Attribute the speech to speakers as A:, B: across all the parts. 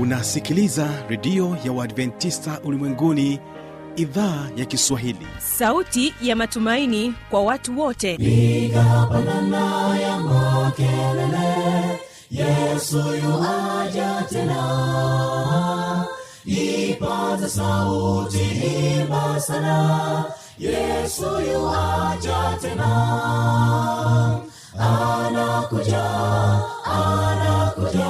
A: unasikiliza redio ya uadventista ulimwenguni idhaa ya kiswahili.
B: Sauti ya matumaini kwa watu wote.
C: Igapanana ya makelele yesu yuaja tena. Ipaza sauti himbasana yesu yuaja tena. Anakuja anakuja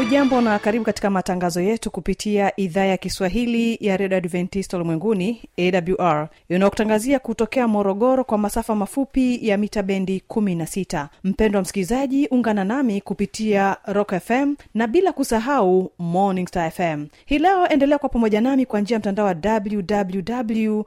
D: hujambo na karibu katika matangazo yetu kupitia idhaa ya kiswahili ya redio adventista ulimwenguni awr inayokutangazia kutokea morogoro kwa masafa mafupi ya mita bendi 16 mpendo wa msikilizaji ungana nami kupitia rock fm na bila kusahau morning star fm hii leo endelea kwa pamoja nami kwa njia ya mtandao wa www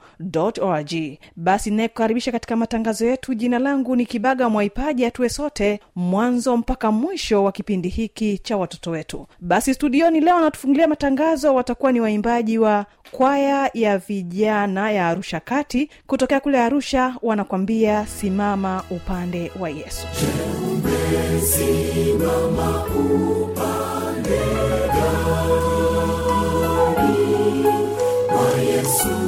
D: org. Basi inayekukaribisha katika matangazo yetu. Jina langu ni kibaga mwaipaji atuwe sote mwanzo mpaka mwisho wa kipindi hiki cha watoto wetu basi studioni leo wanatufungulia matangazo watakuwa ni waimbaji wa kwaya ya vijana ya arusha kati. Kutokea kule arusha wanakwambia simama upande wa yesu.
C: Gani wa yesu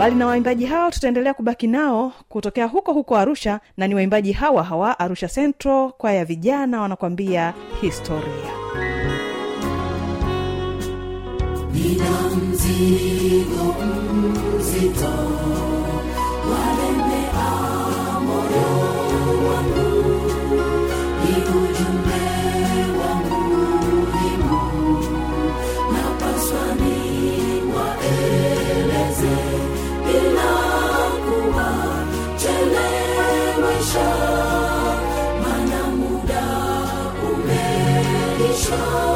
D: mbali na waimbaji hao tutaendelea kubaki nao kutokea huko huko arusha na ni waimbaji hawa hawa arusha central kwa ya vijana wanakwambia historia.
C: Nina mzigo mzito walembea moyo wangu ni ujumbe umeisha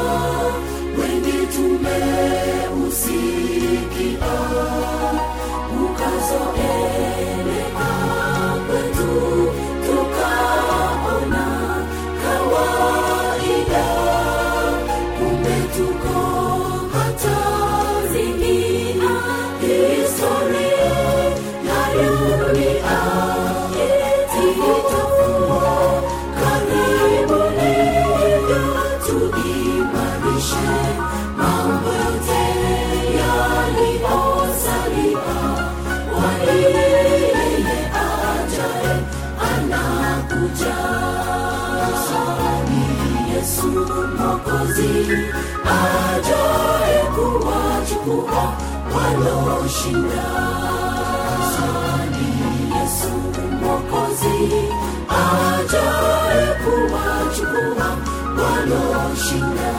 C: ni yesu mwokozi ajaye kuwachukua waloshinda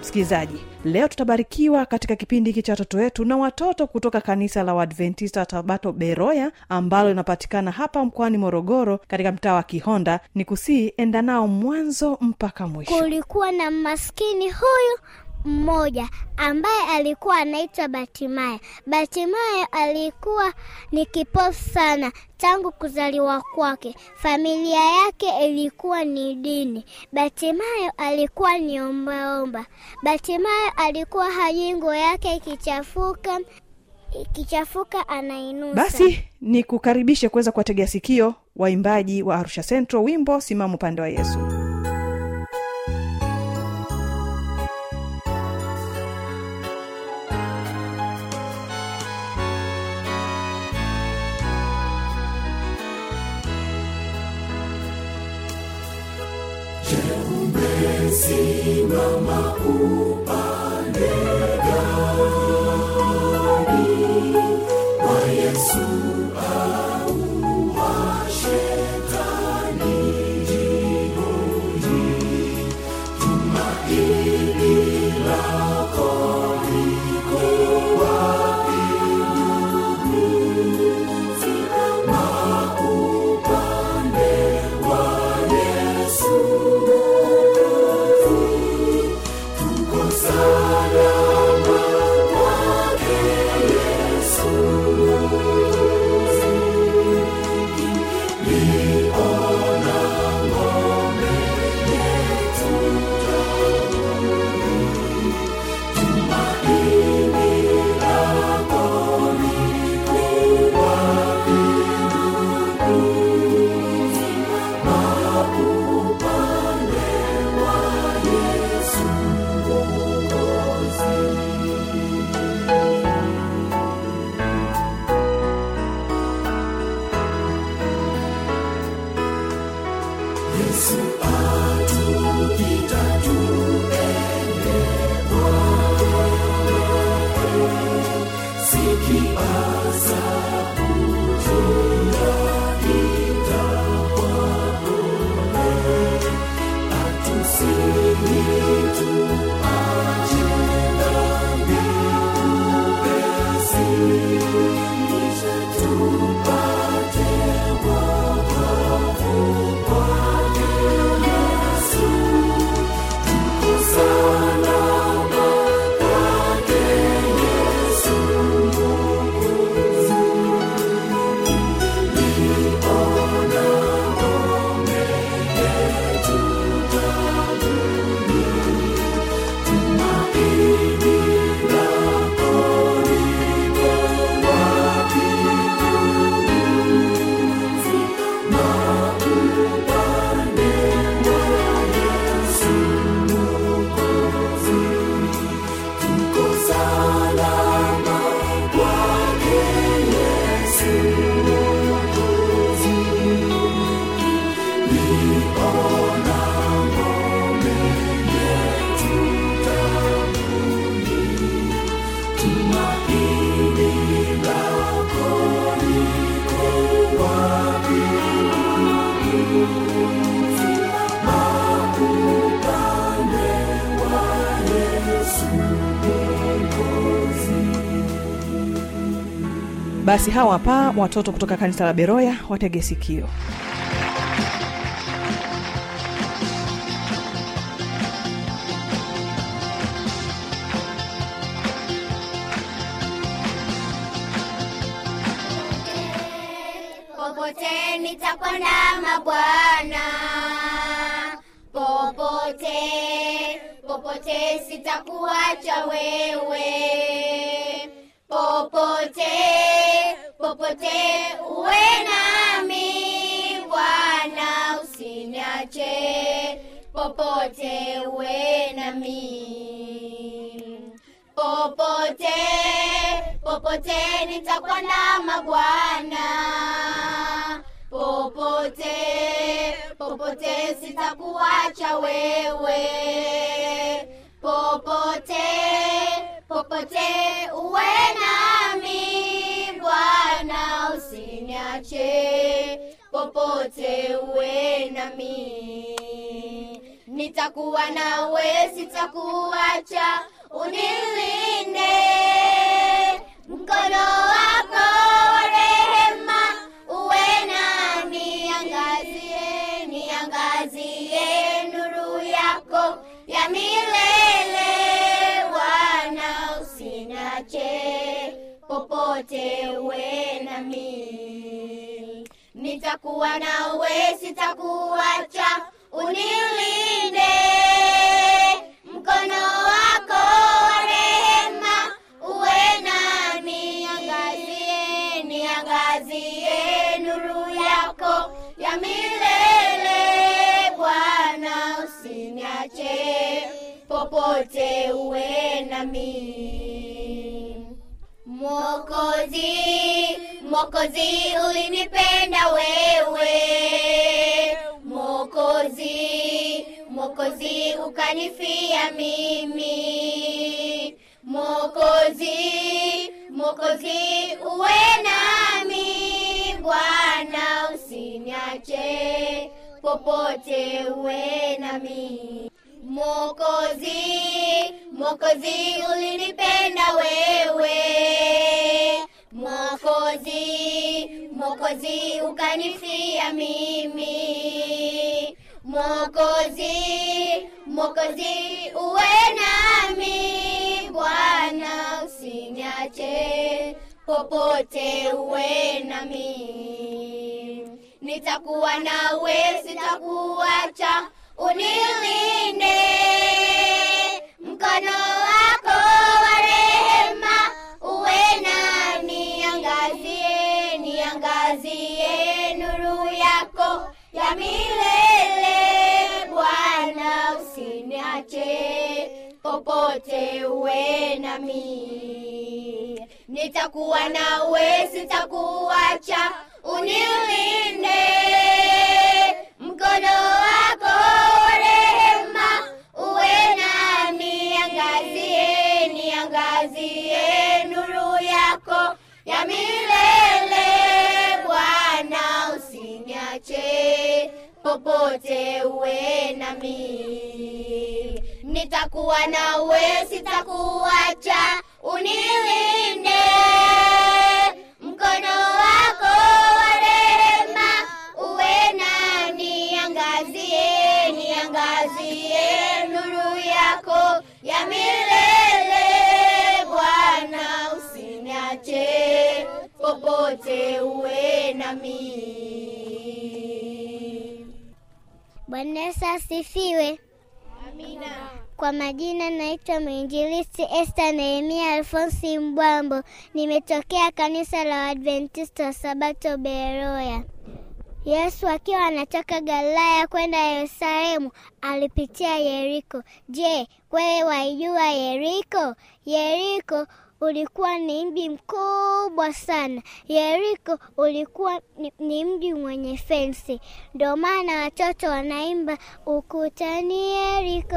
D: msikilizaji leo tutabarikiwa katika kipindi hiki cha watoto wetu na watoto kutoka kanisa la uadventista tabato beroya ambalo linapatikana hapa mkoani morogoro katika mtaa wa kihonda. Ni kusii enda nao mwanzo mpaka mwisho.
E: Kulikuwa na maskini huyu mmoja ambaye alikuwa anaitwa Batimaya. Batimayo alikuwa ni kipofu sana tangu kuzaliwa kwake. Familia yake ilikuwa ni dini. Batimayo alikuwa ni ombaomba. Batimayo alikuwa hajui nguo yake ikichafuka, ikichafuka anainusa.
D: basi ni kukaribishe kuweza kuwategea sikio waimbaji wa arusha central wimbo simama upande wa yesu
C: Simama upande
D: basi hawa hapa watoto kutoka kanisa la beroya watege sikio
E: popote uwe nami bwana usiniache. Popote uwe nami. Popote popote nitakwenda mabwana. Popote popote sitakuacha wewe. Popote popote uwe nami. bwana usiniache popote uwe nami. Nitakuwa nawe sitakuacha unilinde. Mkono wako wa rehema popote uwe nami nitakuwa nawe sitakuacha. Unilinde mkono wako wa rehema uwe nami niangazie niangazie nuru yako ya milele. Bwana usiniache. Popote uwe nami Mwokozi, Mokozi ulinipenda wewe. Mokozi, Mokozi ukanifia mimi. Mokozi, Mokozi uwe nami. Bwana usiniache popote uwe nami. Mokozi, Mokozi ulinipenda wewe. Mwokozi, Mwokozi ukanifia mimi. Mwokozi, Mwokozi uwe nami. Bwana usiniache popote uwe nami nitakuwa nawe sitakuacha unilinde mkono usiniache popote uwe nami. Nitakuwa nawe sitakuacha. Uniulinde mkono wako wa rehema. Uwe nami niangazie niangazie nuru yako ya milele. Bwana usiniache. Popote uwe nami nitakuwa nawe sitakuacha unilinde. Mkono wako wa rehema uwe nami niangazie niangazie nuru yako ya milele. Bwana usiniache popote uwe nami.
F: Bwana asifiwe. Kwa majina naitwa mwinjilisti Esther Nehemia Alfonsi Mbwambo, nimetokea kanisa la Waadventista wa Sabato Beroya. Yesu akiwa anatoka Galilaya kwenda Yerusalemu alipitia Yeriko. Je, wewe waijua Yeriko? Yeriko ulikuwa ni mji mkubwa sana. Yeriko ulikuwa ni, ni mji mwenye fensi, ndio maana watoto wanaimba ukutani Yeriko,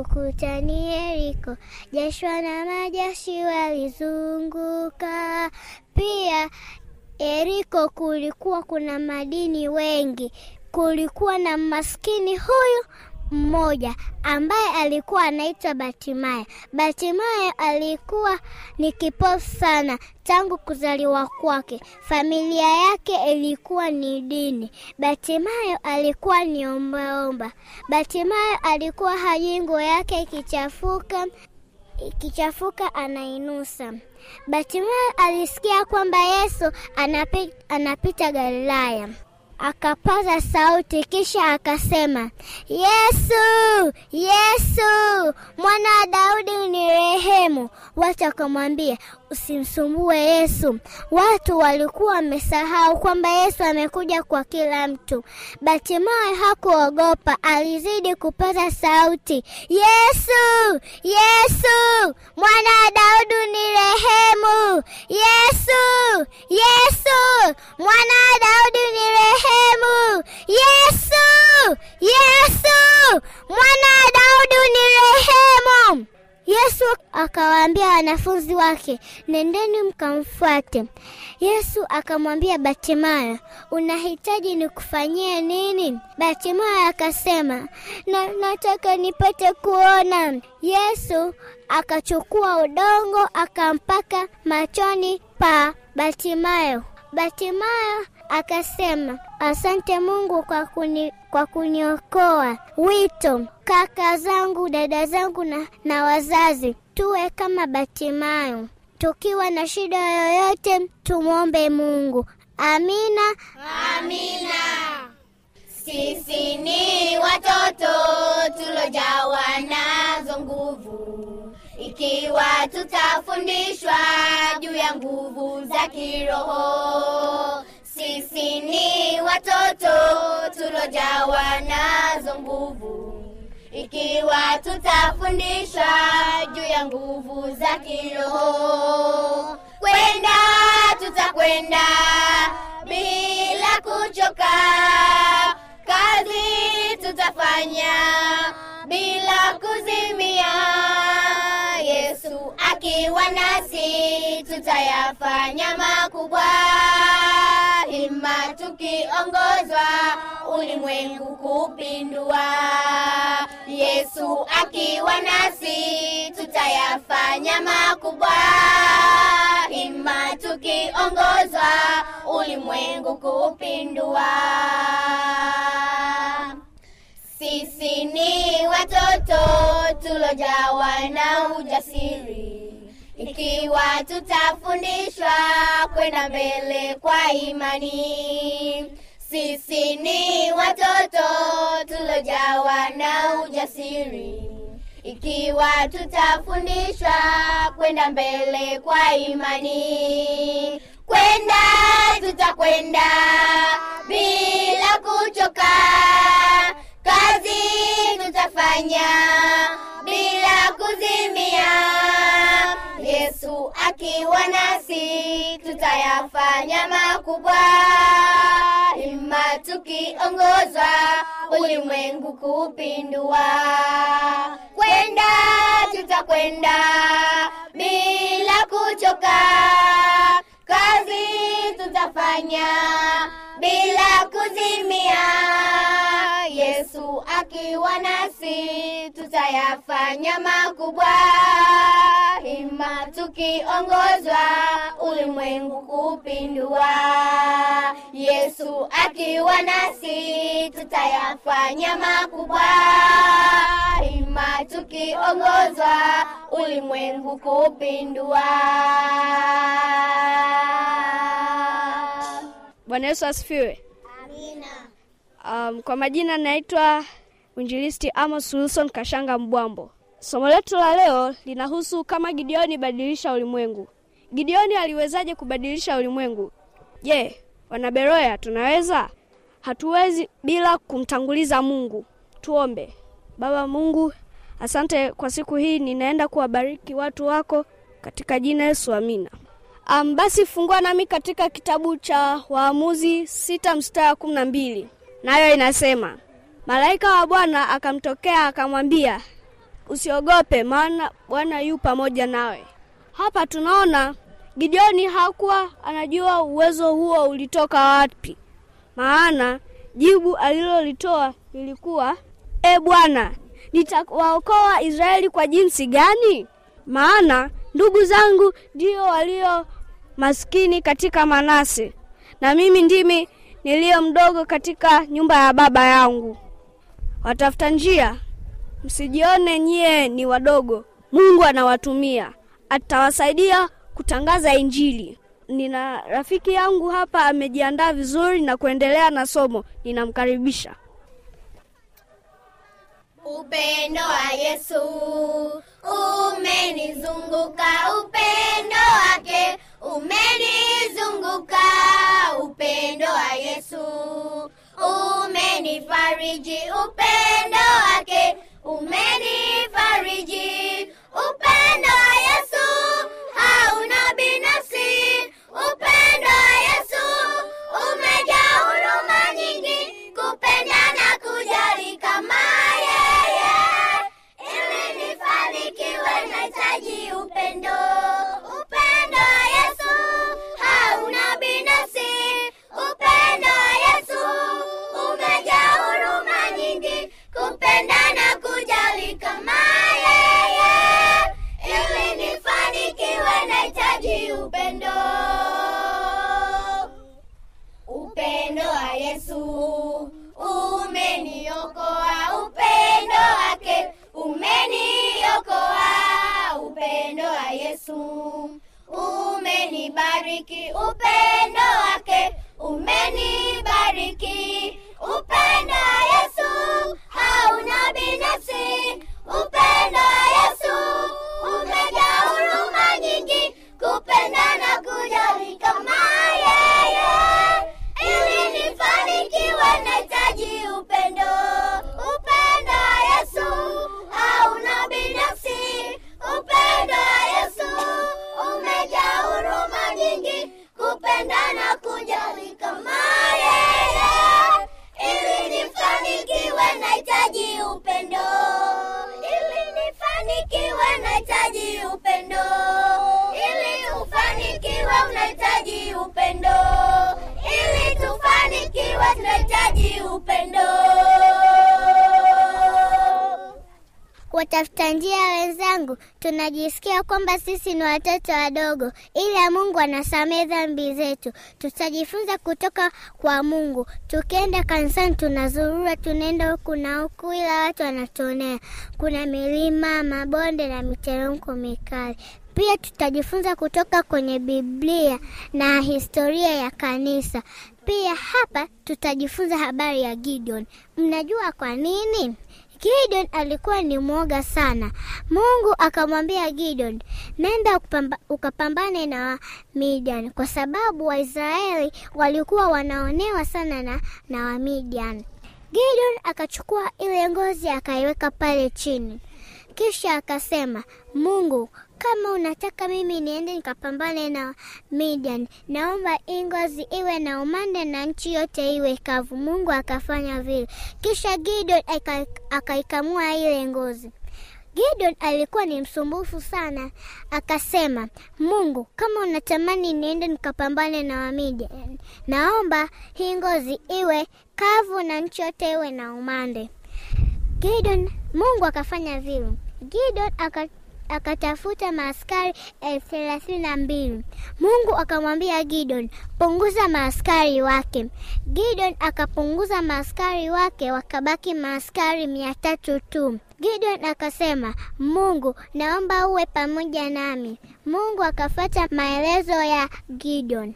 F: ukutani Yeriko. Joshua na majeshi walizunguka. Pia Yeriko kulikuwa kuna madini wengi. Kulikuwa na maskini huyu mmoja ambaye alikuwa anaitwa Batimaya. Batimayo alikuwa ni kipofu sana tangu kuzaliwa kwake. Familia yake ilikuwa ni dini. Batimayo alikuwa ni ombaomba. Batimayo alikuwa hajui nguo yake ikichafuka ikichafuka anainusa. Batimayo alisikia kwamba Yesu anapi, anapita Galilaya. Akapaza sauti kisha akasema, Yesu, Yesu, mwana wa Daudi unirehemu. Watu wakamwambia, usimsumbue Yesu. Watu walikuwa wamesahau kwamba Yesu amekuja kwa kila mtu. Batimayo hakuogopa, alizidi kupaza sauti, Yesu, Yesu, mwana wa Daudi unirehemu. Yesu, Yesu, mwana wa Daudi unirehemu. Yesu, Yesu, mwana wa Daudi unirehemu. Yesu akawaambia wanafunzi wake, nendeni mkamfuate. Yesu akamwambia Batimayo, unahitaji nikufanyie nini? Batimayo akasema, na, nataka nipate kuona. Yesu akachukua udongo akampaka machoni pa Batimayo. Batimayo akasema, asante Mungu kwa kuni, kwa kuniokoa. Wito, kaka zangu, dada zangu na, na wazazi, tuwe kama Batimayo. tukiwa na shida yoyote tumwombe Mungu. Amina.
E: Amina. Sisi ni watoto tulojawa nazo nguvu, ikiwa tutafundishwa juu ya nguvu za kiroho. Sisi ni watoto tulojawa nazo nguvu, ikiwa tutafundisha juu ya nguvu za kiroho. Kwenda tutakwenda bila kuchoka, kazi tutafanya bila kuzimia. Yesu akiwa nasi tutayafanya makubwa, hima tukiongozwa ulimwengu kupindua. Yesu akiwa nasi tutayafanya makubwa, hima tukiongozwa ulimwengu kupindua. Sisi ni watoto tulojawa na ujasiri, ikiwa tutafundishwa kwenda mbele kwa imani. Sisi ni watoto tulojawa na ujasiri, ikiwa tutafundishwa kwenda mbele kwa imani. Kwenda tutakwenda bila kuchoka, kazi tutafanya Yesu akiwa nasi tutayafanya makubwa, ima tukiongozwa ulimwengu kupindua. Kwenda tutakwenda bila kuchoka, kazi tutafanya bila kuzimia. Yesu akiwa nasi tutayafanya makubwa, tukiongozwa ulimwengu kupindua. Yesu akiwa nasi tutayafanya makubwa, Ima tukiongozwa ulimwengu kupindua.
G: Bwana Yesu asifiwe.
E: Amina.
G: Um, kwa majina naitwa Mwinjilisti Amos Wilson Kashanga Mbwambo. Somo letu la leo linahusu kama Gideoni badilisha ulimwengu. Gideoni aliwezaje kubadilisha ulimwengu? Je, wanaberoya tunaweza? Hatuwezi bila kumtanguliza Mungu. Tuombe. Baba Mungu, asante kwa siku hii, ninaenda kuwabariki watu wako katika jina Yesu, amina. Um, basi fungua nami katika kitabu cha Waamuzi sita mstari wa kumi na mbili nayo inasema, malaika wa Bwana akamtokea akamwambia, usiogope, maana Bwana yu pamoja nawe. Hapa tunaona Gideoni hakuwa anajua uwezo huo ulitoka wapi, maana jibu alilolitoa lilikuwa e Bwana, nitawaokoa Israeli kwa jinsi gani? Maana ndugu zangu ndio walio maskini katika Manase, na mimi ndimi niliyo mdogo katika nyumba ya baba yangu. Watafuta njia, msijione nyie ni wadogo. Mungu anawatumia, atawasaidia kutangaza Injili. Nina rafiki yangu hapa amejiandaa vizuri na kuendelea na somo, ninamkaribisha.
E: Upendo wa Yesu umenizunguka, upendo wake umenizunguka, upendo wa Yesu umenifariji, upendo wake umenifariji, Yesu umenibariki upendo wake umenibariki. Upendo yesu hauna binafsi
F: njia wenzangu tunajisikia kwamba sisi ni watoto wadogo ila mungu anasamehe dhambi zetu. Tutajifunza kutoka kwa mungu. Tukienda kanisani tunazurura tunaenda huku na huku ila watu wanatuonea kuna milima mabonde na miteremko mikali. Pia tutajifunza kutoka kwenye biblia na historia ya kanisa. Pia hapa tutajifunza habari ya gideon. Mnajua kwa nini Gideon alikuwa ni mwoga sana. Mungu akamwambia Gideon, nenda ukapamba, ukapambane na Midian kwa sababu Waisraeli walikuwa wanaonewa sana na, na Wamidian. Gideon akachukua ile ngozi akaiweka pale chini, kisha akasema, Mungu, kama unataka mimi niende nikapambane na Midian, naomba Ingozi ngozi iwe na umande na nchi yote iwe kavu. Mungu akafanya vile, kisha Gideon aka- akaikamua ile ngozi. Gideon alikuwa ni msumbufu sana, akasema, Mungu, kama unatamani niende nikapambane na Wamidian, naomba hii ngozi iwe kavu na nchi yote iwe na umande. Gideon, Mungu akafanya vile. Gideon aka akatafuta maaskari elfu thelathini na mbili. Mungu akamwambia Gideon, punguza maaskari wake. Gideon akapunguza maaskari wake, wakabaki maaskari mia tatu tu. Gideon akasema, Mungu, naomba uwe pamoja nami. Mungu akafuata maelezo ya Gideon.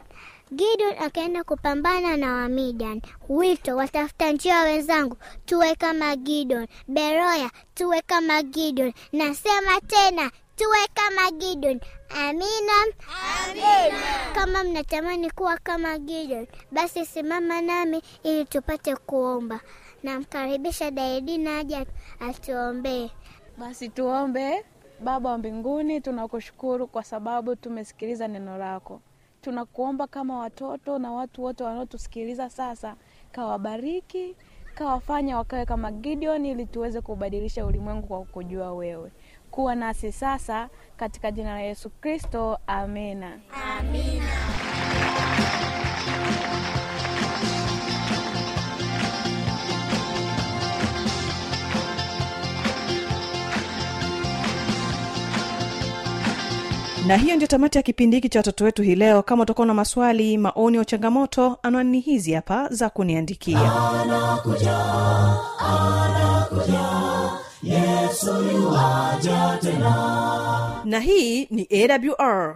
F: Gideon akaenda kupambana na Wamidian. Wito, watafuta njia wenzangu, tuwe kama Gideon. Beroya, tuwe kama Gideon. Nasema tena, tuwe kama Gideon. Amina. Amina. Kama mnatamani kuwa kama Gideon, basi simama nami ili tupate kuomba. Namkaribisha Daidina aje atuombee.
H: Basi tuombe. Baba wa mbinguni, tunakushukuru kwa sababu tumesikiliza neno lako. Tunakuomba kama watoto na watu wote wanaotusikiliza sasa, kawabariki, kawafanya wakawe kama Gideon, ili tuweze kubadilisha ulimwengu kwa kukujua wewe. Kuwa nasi sasa, katika jina la Yesu Kristo, amina.
D: Na hiyo ndio tamati ya kipindi hiki cha watoto wetu hii leo. Kama utakuwa na maswali maoni au changamoto anwani hizi hapa za kuniandikia. Na hii ni awr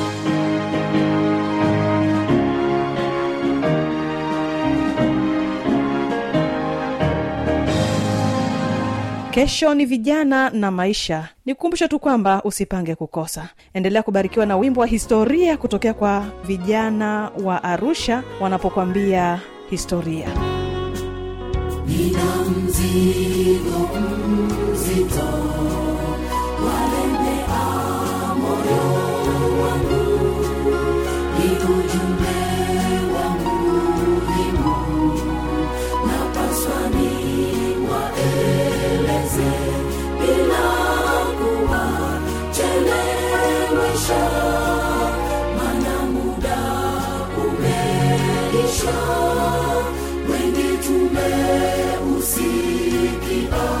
D: kesho ni vijana na maisha. Nikumbushe tu kwamba usipange kukosa. Endelea kubarikiwa na wimbo wa historia kutokea kwa vijana wa arusha wanapokwambia historia.
C: Nina mzigo uweze bila kuwachelewesha, maana wengi tumeusikia. Ah.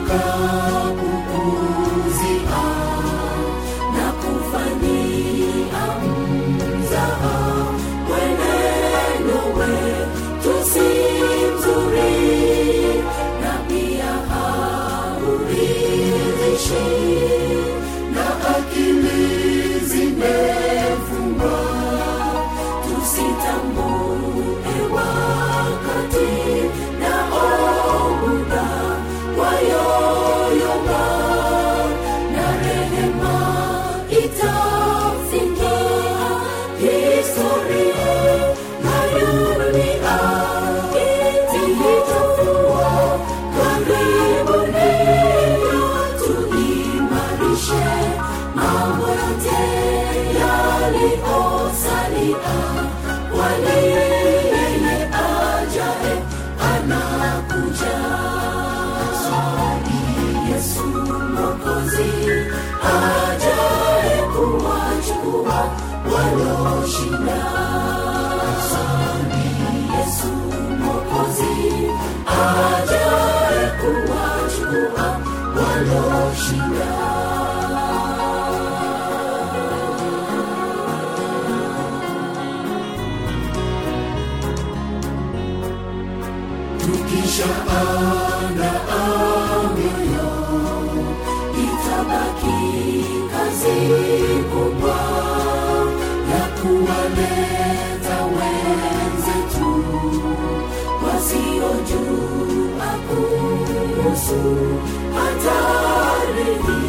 C: God. tukishaanda amrio itabaki kazi kubwa ya kuwaleta wenzetu wasiojua kuhusu muhimu.